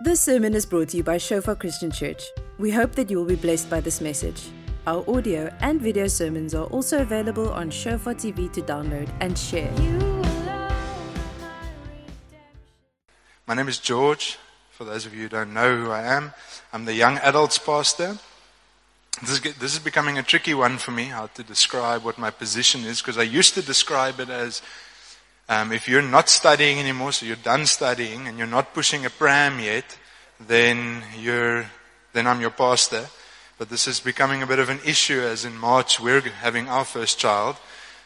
This sermon is brought to you by Shofar Christian Church. We hope that you will be blessed by this message. Our audio and video sermons are also available on Shofar TV to download and share. My name is George. For those of you who don't know who I am, I'm the young adults pastor. This is, this is becoming a tricky one for me, how to describe what my position is, because I used to describe it as um, if you're not studying anymore, so you're done studying and you're not pushing a pram yet, then you're, then I'm your pastor. But this is becoming a bit of an issue as in March we're having our first child.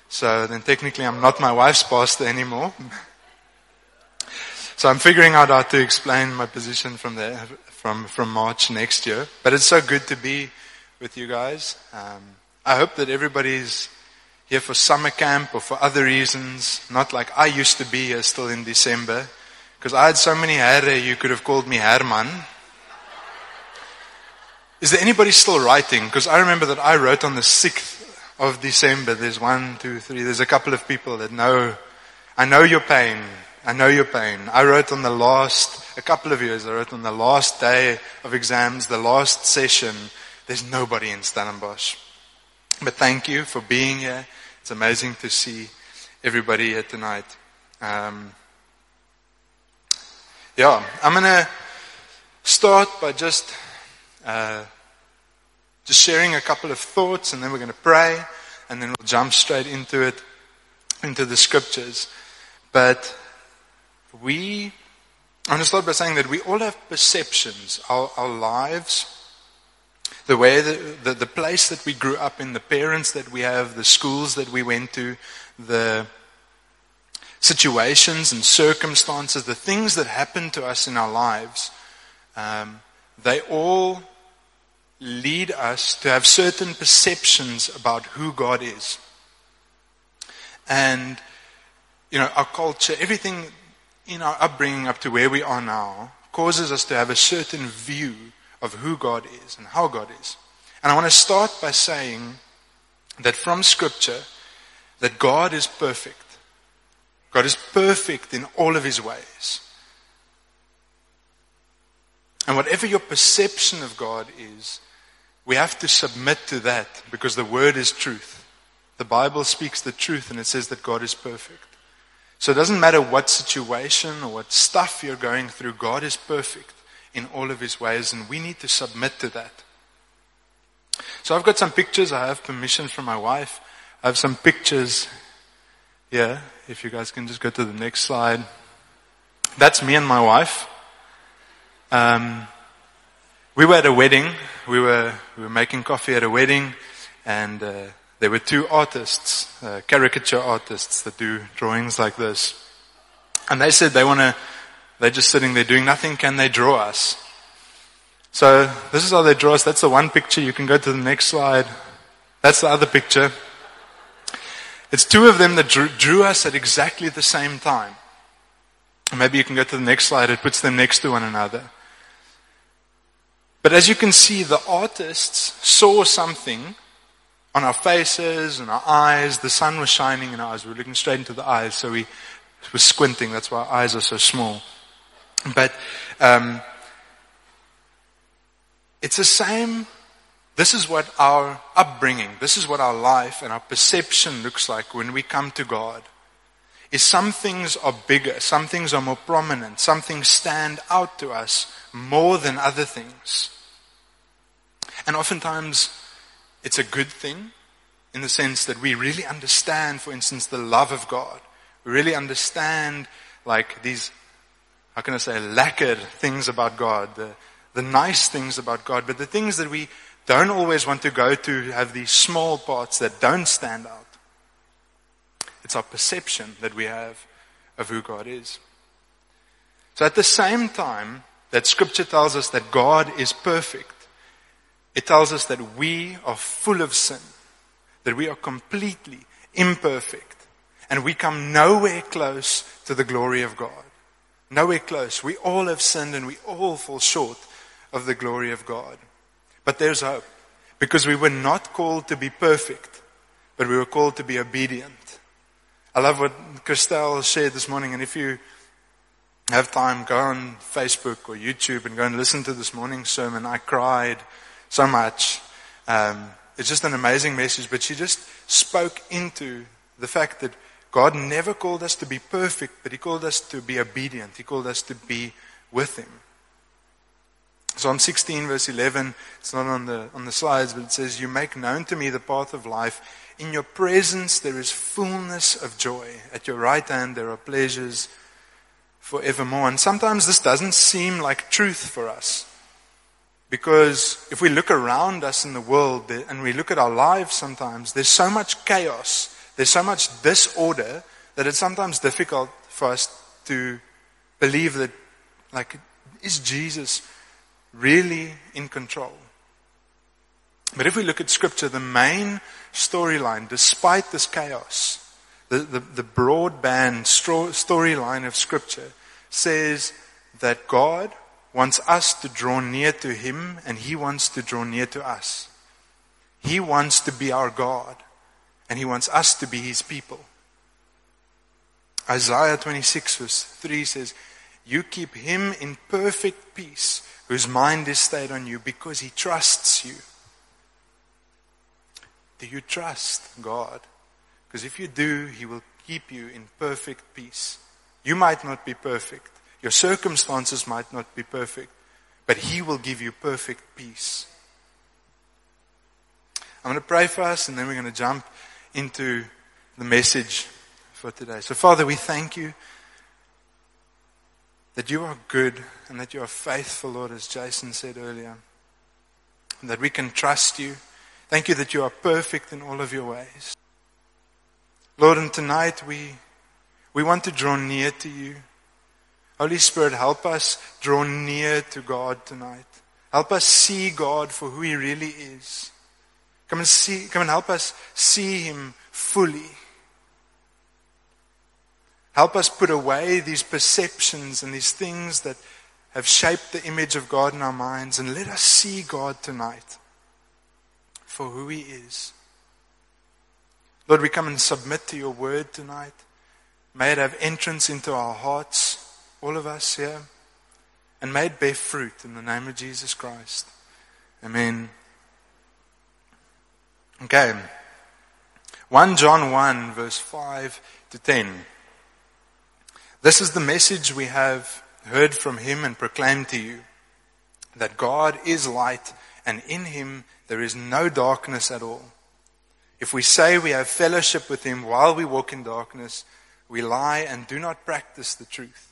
So then technically I'm not my wife's pastor anymore. so I'm figuring out how to explain my position from there, from, from March next year. But it's so good to be with you guys. Um, I hope that everybody's here for summer camp or for other reasons, not like I used to be here still in December, because I had so many hair, you could have called me Herman. Is there anybody still writing? Because I remember that I wrote on the 6th of December. There's one, two, three. There's a couple of people that know. I know your pain. I know your pain. I wrote on the last, a couple of years, I wrote on the last day of exams, the last session. There's nobody in Stellenbosch. But thank you for being here. It's amazing to see everybody here tonight. Um, yeah, I'm going to start by just uh, just sharing a couple of thoughts, and then we're going to pray, and then we'll jump straight into it, into the scriptures. But we, I'm going to start by saying that we all have perceptions. Our, our lives, the way, that, the, the place that we grew up in, the parents that we have, the schools that we went to, the situations and circumstances, the things that happen to us in our lives, um, they all lead us to have certain perceptions about who God is. And, you know, our culture, everything in our upbringing up to where we are now causes us to have a certain view of who God is and how God is. And I want to start by saying that from scripture, that God is perfect. God is perfect in all of his ways. And whatever your perception of God is, we have to submit to that because the word is truth. The Bible speaks the truth and it says that God is perfect. So it doesn't matter what situation or what stuff you're going through, God is perfect in all of his ways and we need to submit to that. So I've got some pictures. I have permission from my wife. I have some pictures here. If you guys can just go to the next slide. That's me and my wife. Um, we were at a wedding. We were we were making coffee at a wedding, and uh, there were two artists, uh, caricature artists that do drawings like this, and they said they want to. They're just sitting there doing nothing. Can they draw us? So this is how they draw us. That's the one picture. You can go to the next slide. That's the other picture. It's two of them that drew, drew us at exactly the same time. Maybe you can go to the next slide. It puts them next to one another. But as you can see, the artists saw something on our faces and our eyes. The sun was shining in our eyes. We were looking straight into the eyes, so we were squinting. That's why our eyes are so small. But um, it's the same. This is what our upbringing, this is what our life and our perception looks like when we come to God. Is some things are bigger, some things are more prominent, some things stand out to us more than other things. And oftentimes, it's a good thing in the sense that we really understand, for instance, the love of God. We really understand, like, these, how can I say, lacquered things about God, the, the nice things about God, but the things that we don't always want to go to have these small parts that don't stand out. It's our perception that we have of who God is. So at the same time that scripture tells us that God is perfect, it tells us that we are full of sin, that we are completely imperfect, and we come nowhere close to the glory of God. Nowhere close. We all have sinned and we all fall short of the glory of God. But there's hope, because we were not called to be perfect, but we were called to be obedient. I love what Christelle shared this morning, and if you have time, go on Facebook or YouTube and go and listen to this morning's sermon. I cried so much. Um, it's just an amazing message, but she just spoke into the fact that God never called us to be perfect, but He called us to be obedient. He called us to be with Him. Psalm 16, verse 11, it's not on the, on the slides, but it says, You make known to me the path of life. In your presence there is fullness of joy. At your right hand there are pleasures forevermore. And sometimes this doesn't seem like truth for us. Because if we look around us in the world and we look at our lives sometimes, there's so much chaos, there's so much disorder that it's sometimes difficult for us to believe that, like, is Jesus really in control? But if we look at Scripture, the main storyline, despite this chaos, the, the, the broadband storyline of Scripture says that God wants us to draw near to Him and He wants to draw near to us. He wants to be our God and He wants us to be His people. Isaiah 26 verse 3 says, You keep Him in perfect peace whose mind is stayed on you because He trusts you. Do you trust God? Because if you do, He will keep you in perfect peace. You might not be perfect. Your circumstances might not be perfect, but He will give you perfect peace. I'm going to pray for us and then we're going to jump into the message for today. So, Father, we thank you that you are good and that you are faithful, Lord, as Jason said earlier, and that we can trust you. Thank you that you are perfect in all of your ways. Lord, and tonight we, we want to draw near to you. Holy Spirit, help us draw near to God tonight. Help us see God for who He really is. Come and see, come and help us see Him fully. Help us put away these perceptions and these things that have shaped the image of God in our minds and let us see God tonight for who He is. Lord, we come and submit to your word tonight. May it have entrance into our hearts, all of us here, and may it bear fruit in the name of Jesus Christ. Amen. Okay. 1 John 1, verse 5 to 10. This is the message we have heard from him and proclaimed to you that God is light, and in him there is no darkness at all. If we say we have fellowship with him while we walk in darkness, we lie and do not practice the truth.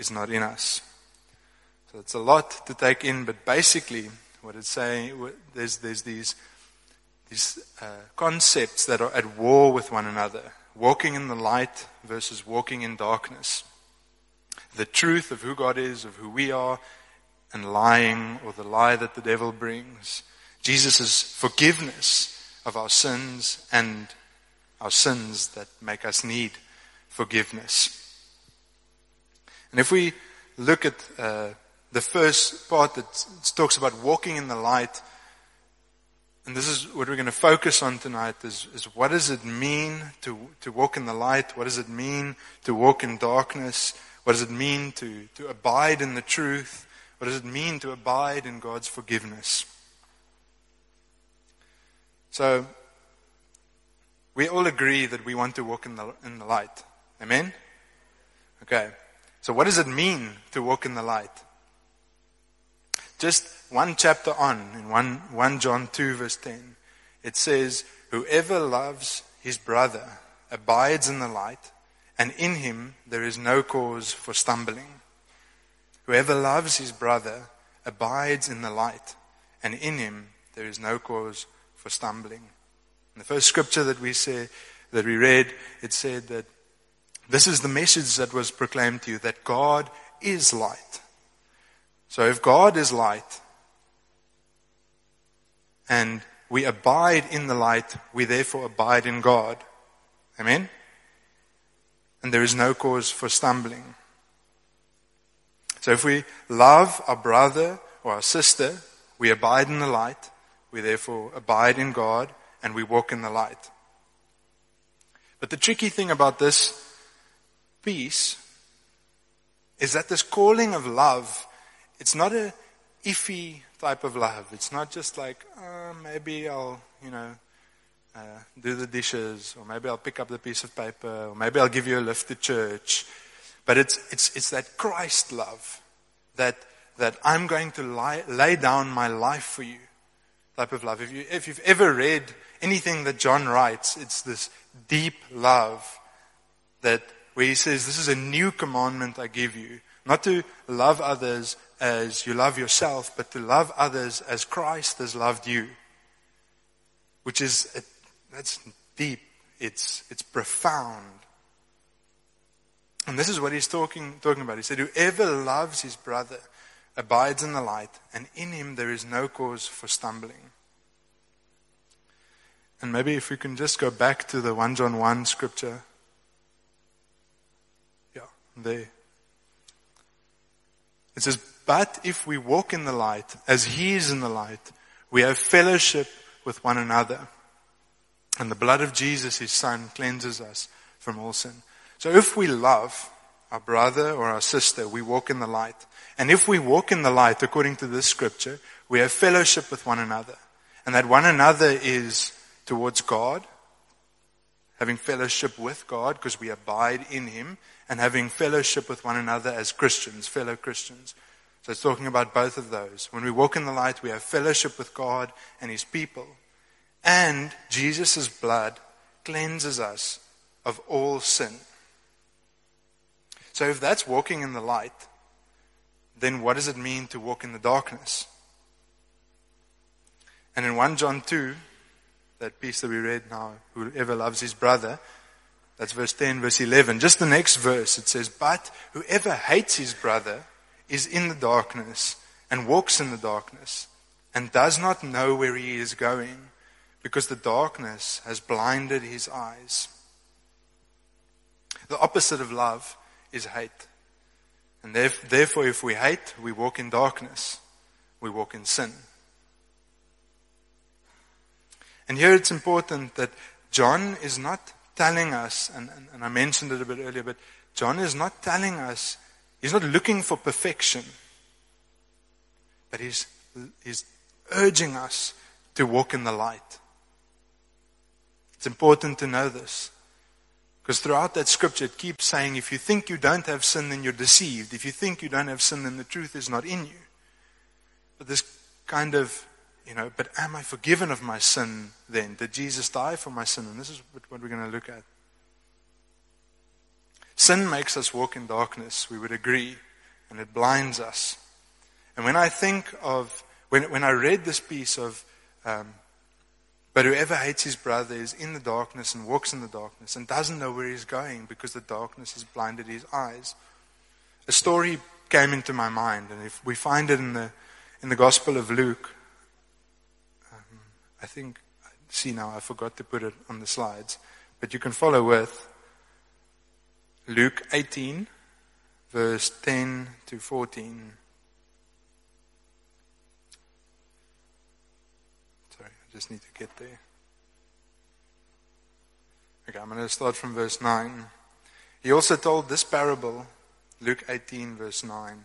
is not in us. So it's a lot to take in, but basically, what it's saying, there's, there's these, these uh, concepts that are at war with one another walking in the light versus walking in darkness. The truth of who God is, of who we are, and lying or the lie that the devil brings. Jesus' forgiveness of our sins and our sins that make us need forgiveness. And if we look at uh, the first part that talks about walking in the light, and this is what we're going to focus on tonight is, is what does it mean to, to walk in the light? What does it mean to walk in darkness? What does it mean to, to abide in the truth? What does it mean to abide in God's forgiveness? So, we all agree that we want to walk in the, in the light. Amen? Okay. So, what does it mean to walk in the light? Just one chapter on, in 1, 1 John 2, verse 10, it says, Whoever loves his brother abides in the light, and in him there is no cause for stumbling. Whoever loves his brother abides in the light, and in him there is no cause for stumbling. In the first scripture that we say, that we read, it said that this is the message that was proclaimed to you, that God is light. So if God is light and we abide in the light, we therefore abide in God. Amen? And there is no cause for stumbling. So if we love our brother or our sister, we abide in the light, we therefore abide in God, and we walk in the light. But the tricky thing about this piece is that this calling of love, it's not a iffy type of love. It's not just like, oh, maybe I'll, you know, uh, do the dishes, or maybe I'll pick up the piece of paper, or maybe I'll give you a lift to church. But it's, it's, it's that Christ love that, that I'm going to lie, lay down my life for you type of love. If, you, if you've ever read anything that John writes, it's this deep love that where he says, This is a new commandment I give you. Not to love others as you love yourself, but to love others as Christ has loved you. Which is, that's deep. It's, it's profound. And this is what he's talking, talking about. He said, Whoever loves his brother abides in the light, and in him there is no cause for stumbling. And maybe if we can just go back to the 1 John 1 scripture. There. It says, But if we walk in the light, as he is in the light, we have fellowship with one another. And the blood of Jesus, his son, cleanses us from all sin. So if we love our brother or our sister, we walk in the light. And if we walk in the light, according to this scripture, we have fellowship with one another. And that one another is towards God, having fellowship with God because we abide in Him, and having fellowship with one another as Christians, fellow Christians. So it's talking about both of those. When we walk in the light, we have fellowship with God and His people. And Jesus' blood cleanses us of all sin. So if that's walking in the light, then what does it mean to walk in the darkness? And in 1 John 2, that piece that we read now, whoever loves his brother, that's verse 10, verse 11. Just the next verse, it says, But whoever hates his brother is in the darkness and walks in the darkness and does not know where he is going because the darkness has blinded his eyes. The opposite of love is hate. And therefore, if we hate, we walk in darkness. We walk in sin. And here it's important that John is not telling us, and, and, and, I mentioned it a bit earlier, but John is not telling us, he's not looking for perfection, but he's, he's urging us to walk in the light. It's important to know this. Because throughout that scripture, it keeps saying, if you think you don't have sin, then you're deceived. If you think you don't have sin, then the truth is not in you. But this kind of you know, but am I forgiven of my sin then? Did Jesus die for my sin? And this is what we're going to look at. Sin makes us walk in darkness, we would agree, and it blinds us. And when I think of, when, when I read this piece of, um, but whoever hates his brother is in the darkness and walks in the darkness and doesn't know where he's going because the darkness has blinded his eyes. A story came into my mind, and if we find it in the, in the Gospel of Luke, I think, see now, I forgot to put it on the slides, but you can follow with Luke 18, verse 10 to 14. Sorry, I just need to get there. Okay, I'm going to start from verse 9. He also told this parable, Luke 18, verse 9.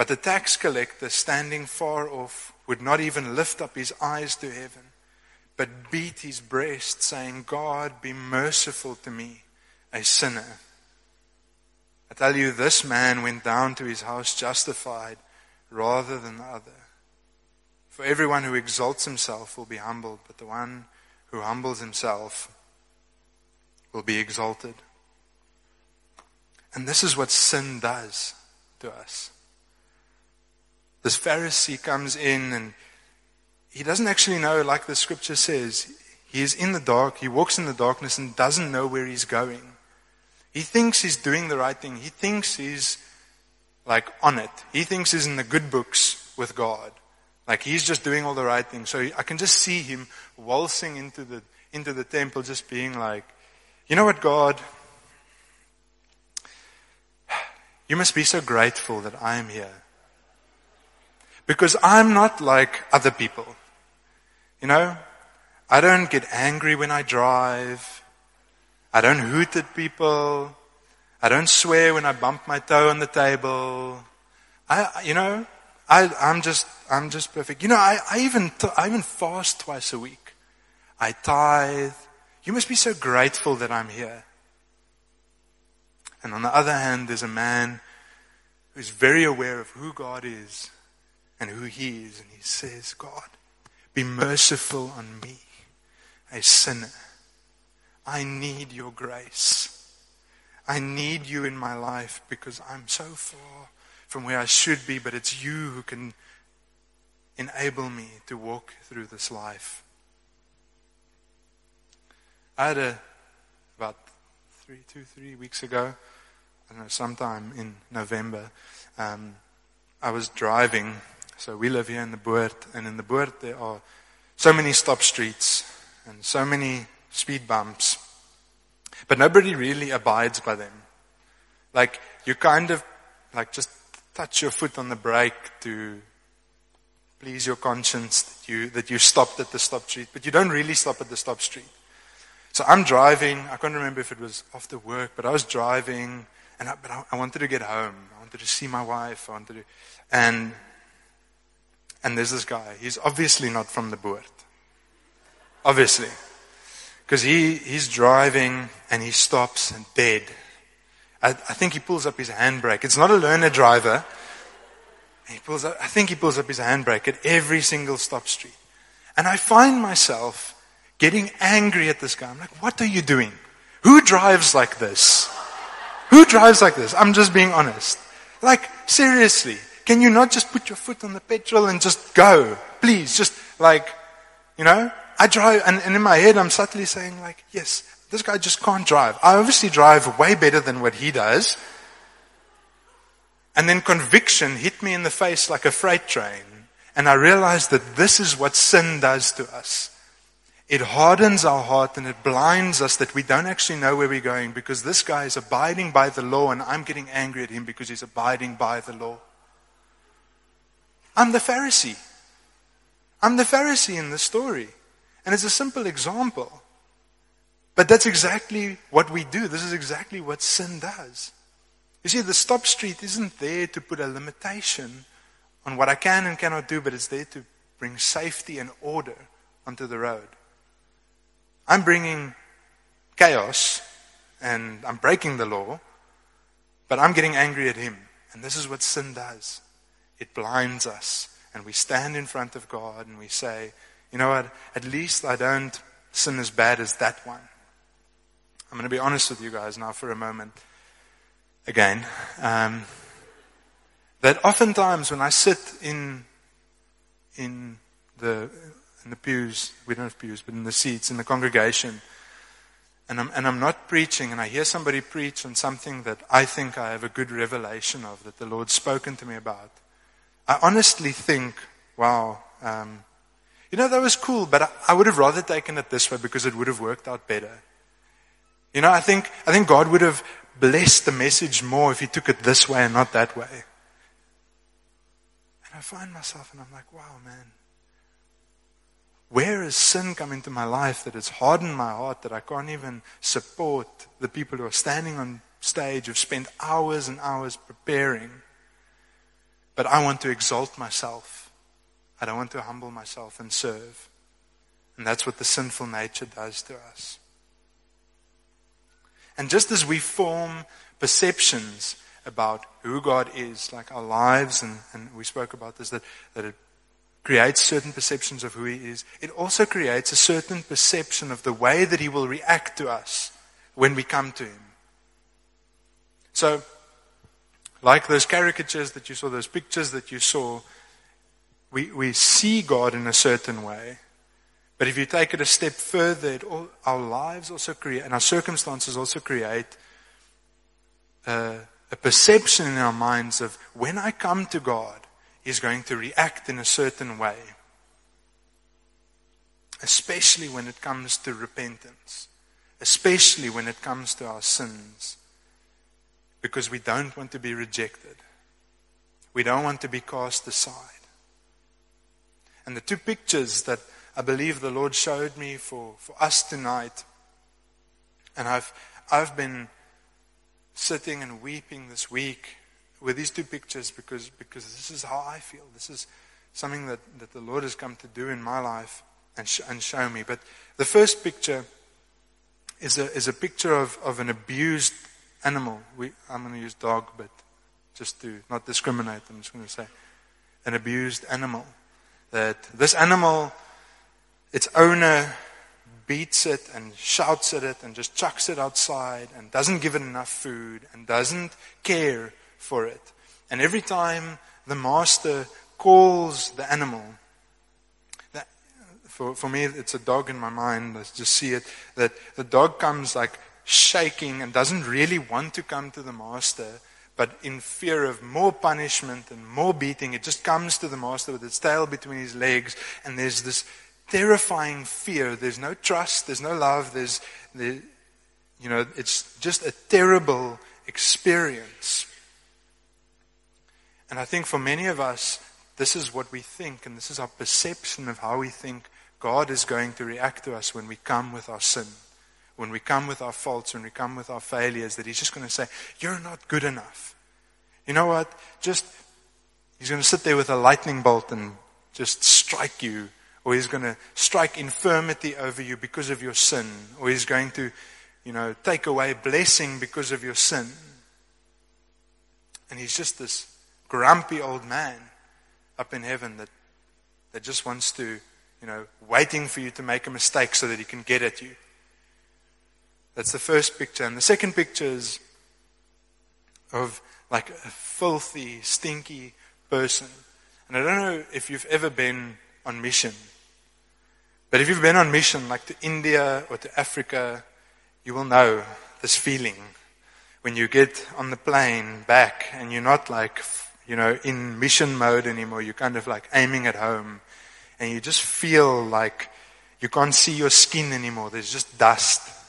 But the tax collector, standing far off, would not even lift up his eyes to heaven, but beat his breast, saying, God, be merciful to me, a sinner. I tell you, this man went down to his house justified rather than the other. For everyone who exalts himself will be humbled, but the one who humbles himself will be exalted. And this is what sin does to us. This Pharisee comes in and he doesn't actually know, like the scripture says, he is in the dark, he walks in the darkness and doesn't know where he's going. He thinks he's doing the right thing. He thinks he's like on it. He thinks he's in the good books with God. Like he's just doing all the right things. So I can just see him waltzing into the, into the temple just being like, you know what, God? You must be so grateful that I am here. Because I'm not like other people. You know, I don't get angry when I drive. I don't hoot at people. I don't swear when I bump my toe on the table. I, you know, I, I'm just, I'm just perfect. You know, I, I even, I even fast twice a week. I tithe. You must be so grateful that I'm here. And on the other hand, there's a man who's very aware of who God is and who he is. And he says, God, be merciful on me, a sinner. I need your grace. I need you in my life because I'm so far from where I should be, but it's you who can enable me to walk through this life. I had a, about three, two, three weeks ago, I don't know, sometime in November, um, I was driving. So we live here in the Boord, and in the Boord there are so many stop streets and so many speed bumps. But nobody really abides by them. Like, you kind of, like, just touch your foot on the brake to please your conscience that you, that you stopped at the stop street, but you don't really stop at the stop street. So I'm driving, I can't remember if it was after work, but I was driving, and I, but I, I wanted to get home. I wanted to see my wife, I wanted to, and, and there's this guy. He's obviously not from the Boord. Obviously. Because he, he's driving and he stops and dead. I, I think he pulls up his handbrake. It's not a learner driver. He pulls up, I think he pulls up his handbrake at every single stop street. And I find myself getting angry at this guy. I'm like, what are you doing? Who drives like this? Who drives like this? I'm just being honest. Like, seriously, can you not just put your foot on the petrol and just go? Please, just like, you know? I drive, and, and in my head, I'm subtly saying, like, yes, this guy just can't drive. I obviously drive way better than what he does. And then conviction hit me in the face like a freight train. And I realized that this is what sin does to us. It hardens our heart and it blinds us that we don't actually know where we're going because this guy is abiding by the law and I'm getting angry at him because he's abiding by the law. I'm the Pharisee. I'm the Pharisee in the story. And it's a simple example. But that's exactly what we do. This is exactly what sin does. You see, the stop street isn't there to put a limitation on what I can and cannot do, but it's there to bring safety and order onto the road. I'm bringing chaos and I'm breaking the law, but I'm getting angry at him. And this is what sin does it blinds us. And we stand in front of God and we say, you know what? At least I don't sin as bad as that one. I'm going to be honest with you guys now for a moment. Again, um, that oftentimes when I sit in in the in the pews, we don't have pews, but in the seats in the congregation, and I'm and I'm not preaching, and I hear somebody preach on something that I think I have a good revelation of that the Lord's spoken to me about. I honestly think, wow, um, you know, that was cool, but I, I would have rather taken it this way because it would have worked out better. You know, I think, I think God would have blessed the message more if He took it this way and not that way. And I find myself and I'm like, wow, man. Where has sin come into my life that it's hardened my heart that I can't even support the people who are standing on stage who've spent hours and hours preparing? But I want to exalt myself. I don't want to humble myself and serve. And that's what the sinful nature does to us. And just as we form perceptions about who God is, like our lives, and, and we spoke about this, that, that it creates certain perceptions of who He is. It also creates a certain perception of the way that He will react to us when we come to Him. So, like those caricatures that you saw, those pictures that you saw, we, we see God in a certain way. But if you take it a step further, all, our lives also create, and our circumstances also create a, a perception in our minds of when I come to God, He's going to react in a certain way. Especially when it comes to repentance. Especially when it comes to our sins because we don't want to be rejected. We don't want to be cast aside. And the two pictures that I believe the Lord showed me for, for us tonight, and I've, I've been sitting and weeping this week with these two pictures because, because this is how I feel. This is something that, that the Lord has come to do in my life and, sh- and show me. But the first picture is a, is a picture of, of an abused animal. We, I'm going to use dog, but just to not discriminate, I'm just going to say an abused animal. That this animal, its owner beats it and shouts at it and just chucks it outside and doesn't give it enough food and doesn't care for it. And every time the master calls the animal, that, for, for me, it's a dog in my mind. I just see it that the dog comes like shaking and doesn't really want to come to the master, but in fear of more punishment and more beating, it just comes to the master with its tail between his legs, and there's this terrifying fear. There's no trust, there's no love, there's, there, you know, it's just a terrible experience. And I think for many of us, this is what we think, and this is our perception of how we think God is going to react to us when we come with our sin when we come with our faults, when we come with our failures, that He's just going to say, You're not good enough. You know what? Just, He's going to sit there with a lightning bolt and just strike you. Or He's going to strike infirmity over you because of your sin. Or He's going to, you know, take away blessing because of your sin. And He's just this grumpy old man up in heaven that, that just wants to, you know, waiting for you to make a mistake so that He can get at you. That's the first picture. And the second picture is of like a filthy, stinky person. And I don't know if you've ever been on mission. But if you've been on mission, like to India or to Africa, you will know this feeling when you get on the plane back and you're not like, you know, in mission mode anymore. You're kind of like aiming at home and you just feel like you can't see your skin anymore. There's just dust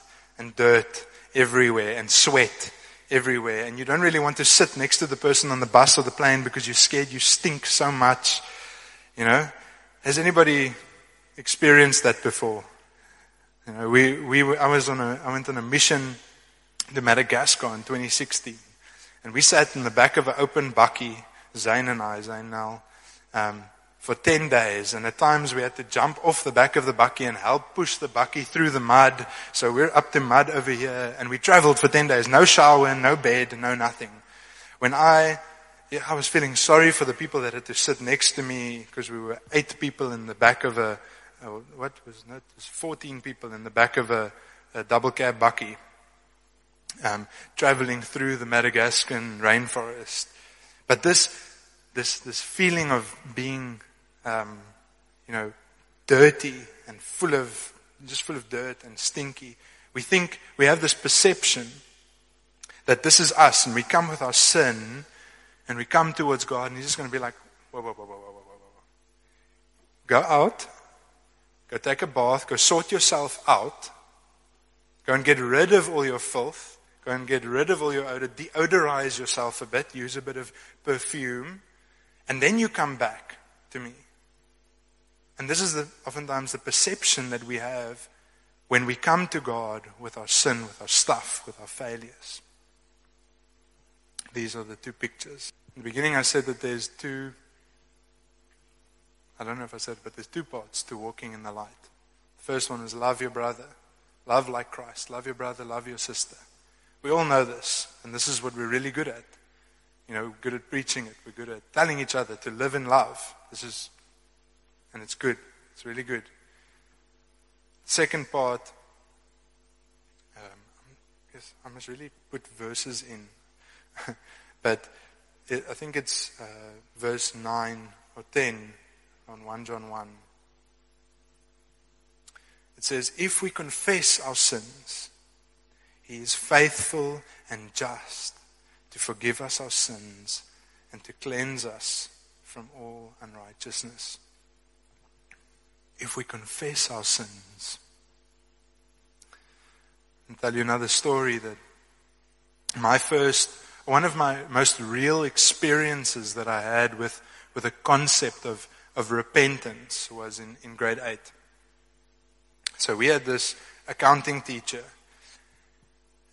and dirt everywhere and sweat everywhere. And you don't really want to sit next to the person on the bus or the plane because you're scared you stink so much. You know? Has anybody experienced that before? You know, we, we, I was on a, I went on a mission to Madagascar in 2016. And we sat in the back of an open bakkie, Zane and I, Zane now, um, for 10 days. And at times we had to jump off the back of the bakkie and help push the bakkie through the mud. So we're up to mud over here and we traveled for 10 days. No shower, no bed, no nothing. When I, yeah, I was feeling sorry for the people that had to sit next to me because we were eight people in the back of a, what was it? It was 14 people in the back of a, a double cab bakkie. Um, traveling through the Madagascan rainforest. But this, this, this feeling of being um, you know, dirty and full of, just full of dirt and stinky. We think we have this perception that this is us and we come with our sin and we come towards God and He's just going to be like, whoa, whoa, whoa, whoa, whoa, whoa, whoa. Go out, go take a bath, go sort yourself out, go and get rid of all your filth, go and get rid of all your odor, deodorize yourself a bit, use a bit of perfume, and then you come back to me. And this is the, oftentimes the perception that we have when we come to God with our sin, with our stuff, with our failures. These are the two pictures. In the beginning, I said that there's two, I don't know if I said, but there's two parts to walking in the light. The first one is love your brother, love like Christ, love your brother, love your sister. We all know this, and this is what we're really good at. You know, good at preaching it. We're good at telling each other to live in love. This is, and it's good. It's really good. Second part, um, I must really put verses in. but it, I think it's uh, verse 9 or 10 on 1 John 1. It says, If we confess our sins, He is faithful and just to forgive us our sins and to cleanse us from all unrighteousness. If we confess our sins, I'll tell you another story that my first, one of my most real experiences that I had with, with the concept of, of repentance was in, in grade 8. So we had this accounting teacher.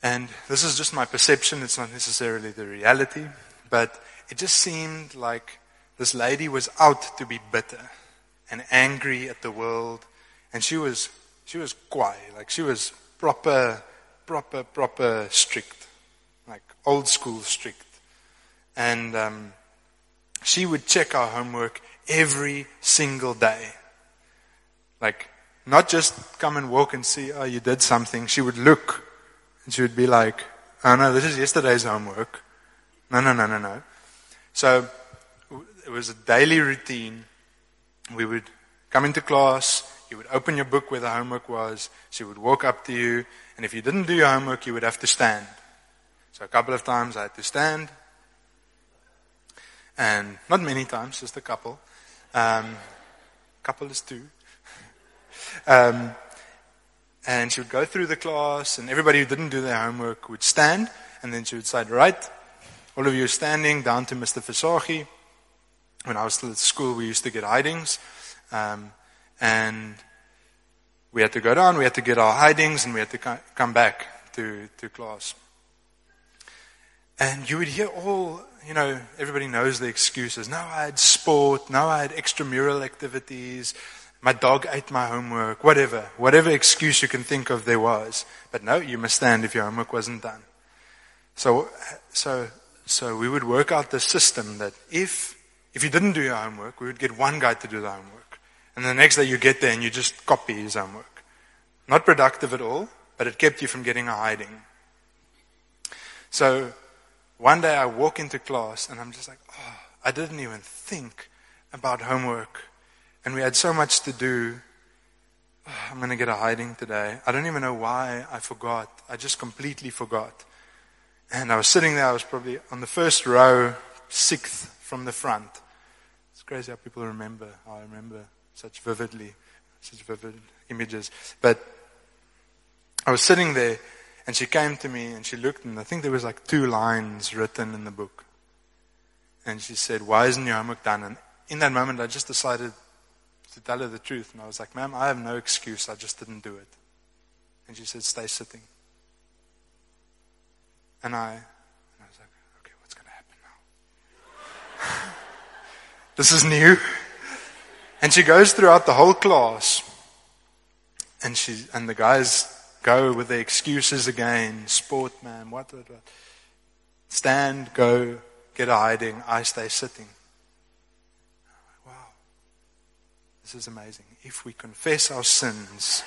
And this is just my perception, it's not necessarily the reality, but it just seemed like this lady was out to be bitter and angry at the world, and she was she was quiet, like she was proper, proper, proper strict, like old school strict, and um, she would check our homework every single day, like not just come and walk and see, oh, you did something. She would look and she would be like, oh no, this is yesterday's homework. No, no, no, no, no. So it was a daily routine. We would come into class, you would open your book where the homework was, she would walk up to you, and if you didn't do your homework, you would have to stand. So a couple of times I had to stand, and not many times, just a couple. Um, couple is two. Um, and she would go through the class, and everybody who didn't do their homework would stand, and then she would say, Right, all of you standing, down to Mr. Fasagi. When I was still at school, we used to get hidings. Um, and we had to go down, we had to get our hidings, and we had to come back to, to class. And you would hear all, you know, everybody knows the excuses. Now I had sport, now I had extramural activities, my dog ate my homework, whatever, whatever excuse you can think of there was. But no, you must stand if your homework wasn't done. So, so, so we would work out the system that if, if you didn't do your homework, we would get one guy to do the homework. And the next day you get there and you just copy his homework. Not productive at all, but it kept you from getting a hiding. So one day I walk into class and I'm just like, oh, I didn't even think about homework and we had so much to do. Ah, I'm going to get a hiding today. I don't even know why I forgot. I just completely forgot. And I was sitting there, I was probably on the first row, sixth from the front. Crazy how people remember. I remember such vividly, such vivid images. But I was sitting there, and she came to me and she looked, and I think there was like two lines written in the book. And she said, Why isn't your homework done? And in that moment, I just decided to tell her the truth. And I was like, ma'am, I have no excuse. I just didn't do it. And she said, stay sitting. And I, and I was like, okay, what's going to happen now? this is new. And she goes throughout the whole class. And she, and the guys go with the excuses again. Sport, man, what, what, what. Stand, go, get a hiding. I stay sitting. Wow. This is amazing. If we confess our sins,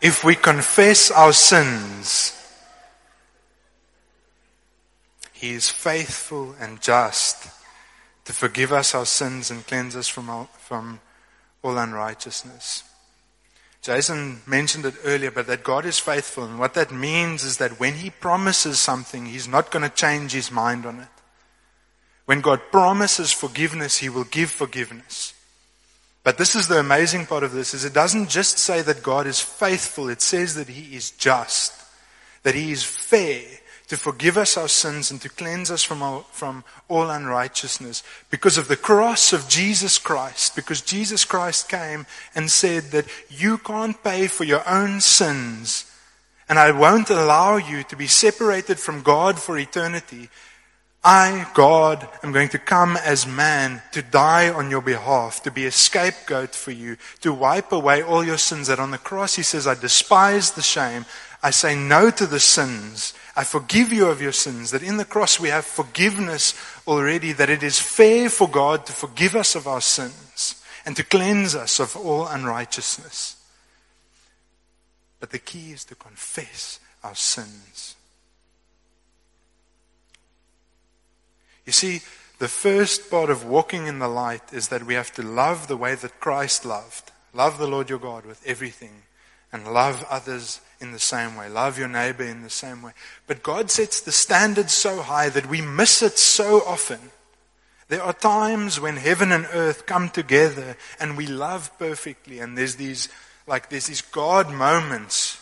if we confess our sins, He is faithful and just to forgive us our sins and cleanse us from all, from all unrighteousness. Jason mentioned it earlier, but that God is faithful. And what that means is that when He promises something, He's not going to change His mind on it. When God promises forgiveness, He will give forgiveness. But this is the amazing part of this is it doesn't just say that God is faithful, it says that He is just, that He is fair to forgive us our sins and to cleanse us from all, from all unrighteousness because of the cross of Jesus Christ, because Jesus Christ came and said that you can't pay for your own sins and I won't allow you to be separated from God for eternity I, God, am going to come as man to die on your behalf, to be a scapegoat for you, to wipe away all your sins. That on the cross he says, I despise the shame. I say no to the sins. I forgive you of your sins. That in the cross we have forgiveness already, that it is fair for God to forgive us of our sins and to cleanse us of all unrighteousness. But the key is to confess our sins. You see, the first part of walking in the light is that we have to love the way that Christ loved. Love the Lord your God with everything and love others in the same way. Love your neighbor in the same way. But God sets the standard so high that we miss it so often. There are times when heaven and earth come together and we love perfectly and there's these like there's these God moments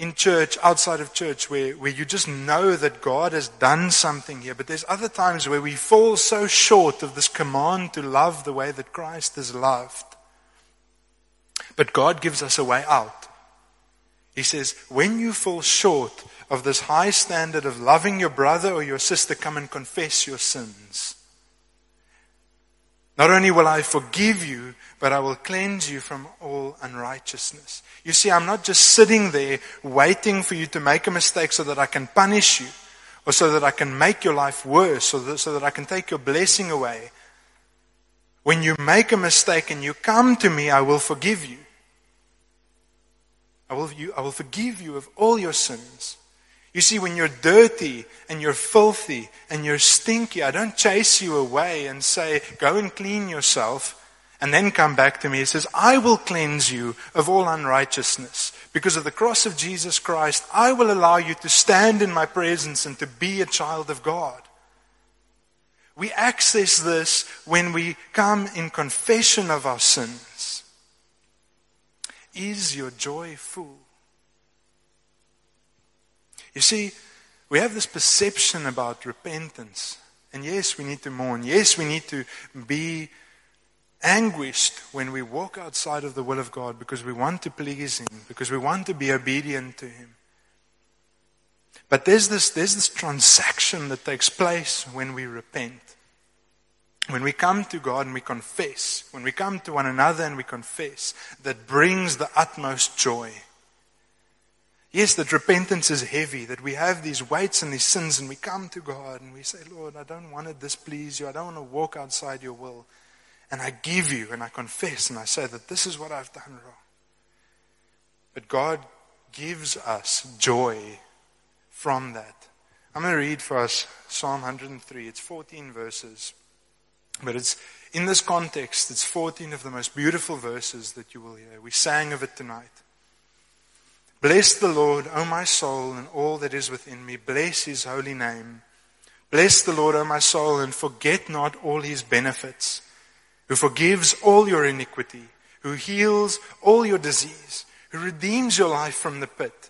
in church, outside of church, where, where you just know that God has done something here. But there's other times where we fall so short of this command to love the way that Christ has loved. But God gives us a way out. He says, when you fall short of this high standard of loving your brother or your sister, come and confess your sins. Not only will I forgive you, but I will cleanse you from all unrighteousness. You see, I'm not just sitting there waiting for you to make a mistake so that I can punish you or so that I can make your life worse or so that I can take your blessing away. When you make a mistake and you come to me, I will forgive you. I will, you, I will forgive you of all your sins. You see, when you're dirty and you're filthy and you're stinky, I don't chase you away and say, go and clean yourself and then come back to me. He says, I will cleanse you of all unrighteousness. Because of the cross of Jesus Christ, I will allow you to stand in my presence and to be a child of God. We access this when we come in confession of our sins. Is your joy full? You see, we have this perception about repentance. And yes, we need to mourn. Yes, we need to be anguished when we walk outside of the will of God because we want to please Him, because we want to be obedient to Him. But there's this, there's this transaction that takes place when we repent. When we come to God and we confess, when we come to one another and we confess, that brings the utmost joy. Yes, that repentance is heavy, that we have these weights and these sins, and we come to God and we say, Lord, I don't want to displease you. I don't want to walk outside your will. And I give you and I confess and I say that this is what I've done wrong. But God gives us joy from that. I'm going to read for us Psalm 103. It's 14 verses. But it's in this context, it's 14 of the most beautiful verses that you will hear. We sang of it tonight. Bless the Lord, O my soul, and all that is within me. Bless his holy name. Bless the Lord, O my soul, and forget not all his benefits, who forgives all your iniquity, who heals all your disease, who redeems your life from the pit,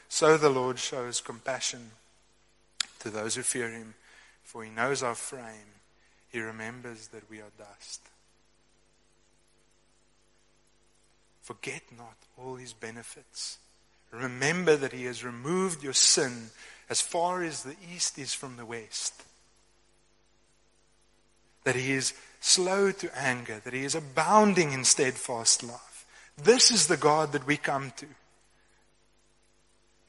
so the Lord shows compassion to those who fear him. For he knows our frame, he remembers that we are dust. Forget not all his benefits Remember that He has removed your sin as far as the east is from the west. That He is slow to anger, that He is abounding in steadfast love. This is the God that we come to.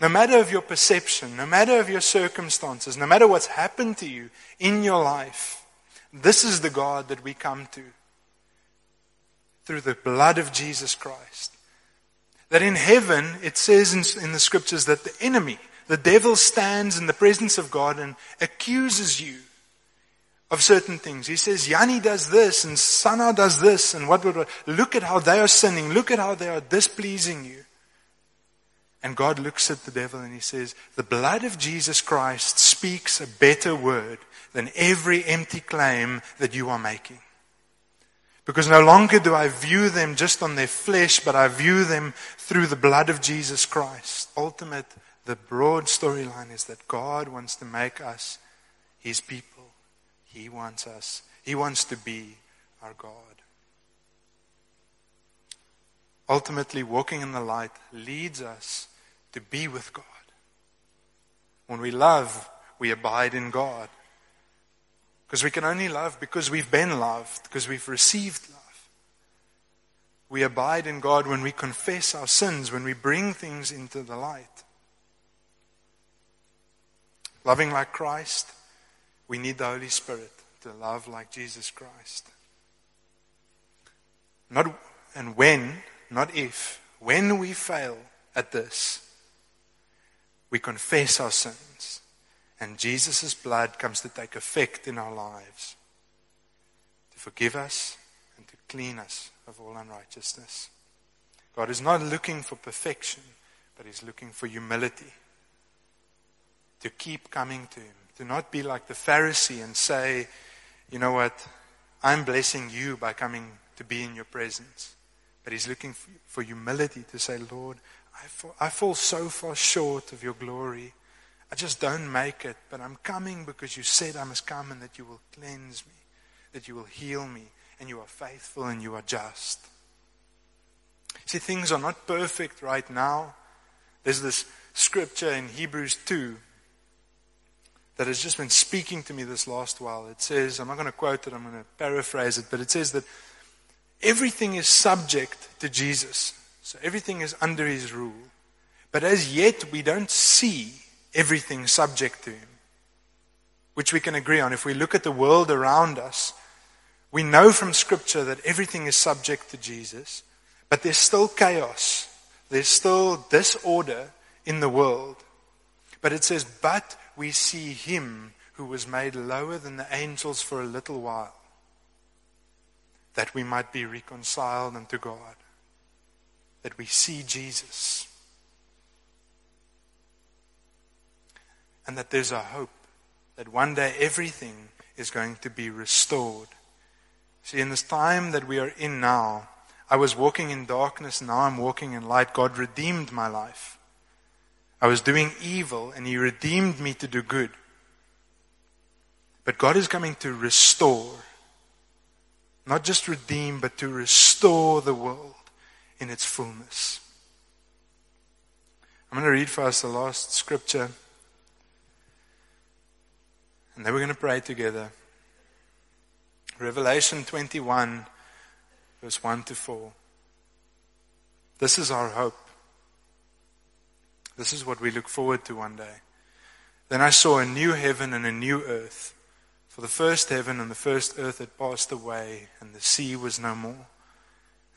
No matter of your perception, no matter of your circumstances, no matter what's happened to you in your life, this is the God that we come to through the blood of Jesus Christ. That in heaven, it says in, in the scriptures that the enemy, the devil stands in the presence of God and accuses you of certain things. He says, Yanni does this and Sana does this and what, what, what. Look at how they are sinning. Look at how they are displeasing you. And God looks at the devil and he says, The blood of Jesus Christ speaks a better word than every empty claim that you are making. Because no longer do I view them just on their flesh, but I view them through the blood of Jesus Christ. Ultimate, the broad storyline is that God wants to make us His people. He wants us. He wants to be our God. Ultimately, walking in the light leads us to be with God. When we love, we abide in God. Because we can only love because we've been loved, because we've received love. We abide in God when we confess our sins, when we bring things into the light. Loving like Christ, we need the Holy Spirit to love like Jesus Christ. Not and when, not if, when we fail at this, we confess our sins and Jesus' blood comes to take effect in our lives to forgive us and to clean us of all unrighteousness. God is not looking for perfection, but He's looking for humility. To keep coming to Him. To not be like the Pharisee and say, you know what, I'm blessing you by coming to be in your presence. But He's looking for humility to say, Lord, I fall, I fall so far short of your glory. I just don't make it, but I'm coming because you said I must come and that you will cleanse me, that you will heal me, and you are faithful and you are just. See, things are not perfect right now. There's this scripture in Hebrews 2 that has just been speaking to me this last while. It says, I'm not going to quote it, I'm going to paraphrase it, but it says that everything is subject to Jesus. So everything is under his rule. But as yet, we don't see everything subject to Him, which we can agree on. If we look at the world around us, we know from Scripture that everything is subject to Jesus, but there's still chaos. There's still disorder in the world. But it says, But we see Him who was made lower than the angels for a little while, that we might be reconciled unto God. That we see Jesus. and that there's a hope that one day everything is going to be restored. See, in this time that we are in now, I was walking in darkness, now I'm walking in light. God redeemed my life. I was doing evil, and He redeemed me to do good. But God is coming to restore. Not just redeem, but to restore the world in its fullness. I'm going to read for us the last scripture and then we're going to pray together. Revelation 21, verse 1 to 4. This is our hope. This is what we look forward to one day. Then I saw a new heaven and a new earth. For the first heaven and the first earth had passed away, and the sea was no more.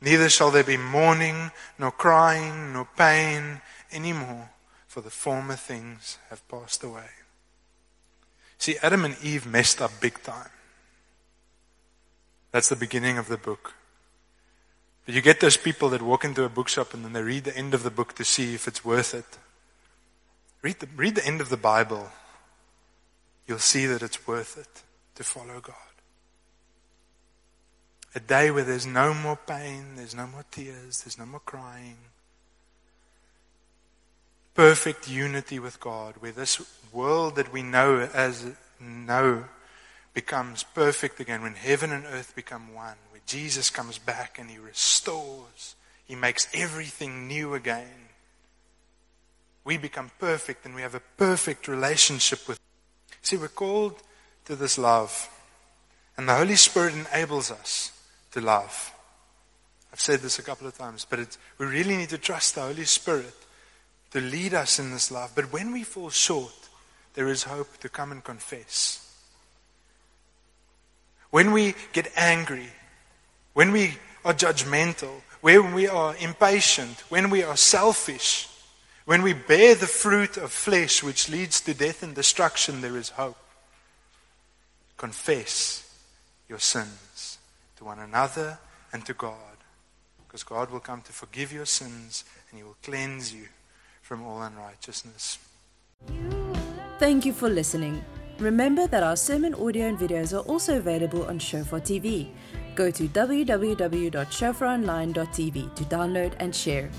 Neither shall there be mourning, nor crying, nor pain any more, for the former things have passed away. See, Adam and Eve messed up big time. That's the beginning of the book. But you get those people that walk into a bookshop and then they read the end of the book to see if it's worth it. Read the, read the end of the Bible. You'll see that it's worth it to follow God. A day where there's no more pain, there's no more tears, there's no more crying. Perfect unity with God, where this world that we know as know becomes perfect again, when heaven and earth become one, where Jesus comes back and he restores, he makes everything new again. we become perfect and we have a perfect relationship with. See, we're called to this love, and the Holy Spirit enables us to love. I've said this a couple of times, but we really need to trust the Holy Spirit to lead us in this love. But when we fall short, there is hope to come and confess. When we get angry, when we are judgmental, when we are impatient, when we are selfish, when we bear the fruit of flesh which leads to death and destruction, there is hope. Confess your sins to one another and to God. Because God will come to forgive your sins and He will cleanse you from all unrighteousness. Thank you for listening. Remember that our sermon audio and videos are also available on Shofar TV. Go to www.shofaronline.tv to download and share.